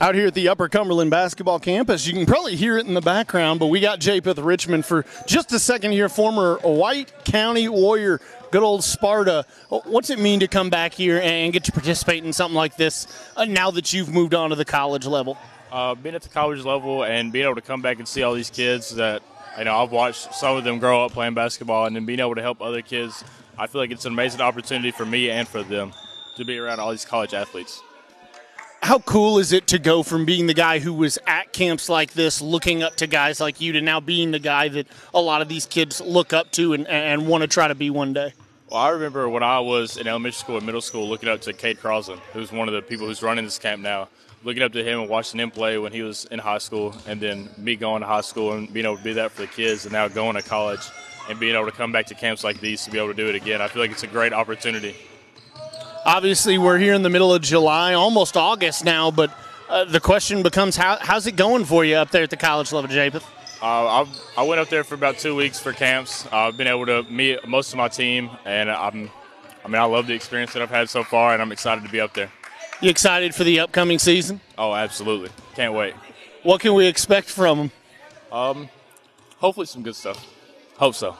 Out here at the Upper Cumberland basketball campus, you can probably hear it in the background, but we got Japeth Richmond for just a second here, former White County Warrior, good old Sparta. What's it mean to come back here and get to participate in something like this uh, now that you've moved on to the college level? Uh, being at the college level and being able to come back and see all these kids that you know I've watched some of them grow up playing basketball, and then being able to help other kids, I feel like it's an amazing opportunity for me and for them to be around all these college athletes how cool is it to go from being the guy who was at camps like this, looking up to guys like you, to now being the guy that a lot of these kids look up to and, and want to try to be one day? Well, I remember when I was in elementary school and middle school looking up to Cade Crosland, who's one of the people who's running this camp now. Looking up to him and watching him play when he was in high school, and then me going to high school and being able to be that for the kids, and now going to college and being able to come back to camps like these to be able to do it again. I feel like it's a great opportunity obviously we're here in the middle of July, almost August now, but uh, the question becomes how, how's it going for you up there at the college level, Japeth? Uh, I, went up there for about two weeks for camps. I've been able to meet most of my team, and I'm, I mean, I love the experience that I've had so far, and I'm excited to be up there. You excited for the upcoming season? Oh, absolutely! Can't wait. What can we expect from them? Um, hopefully some good stuff. Hope so.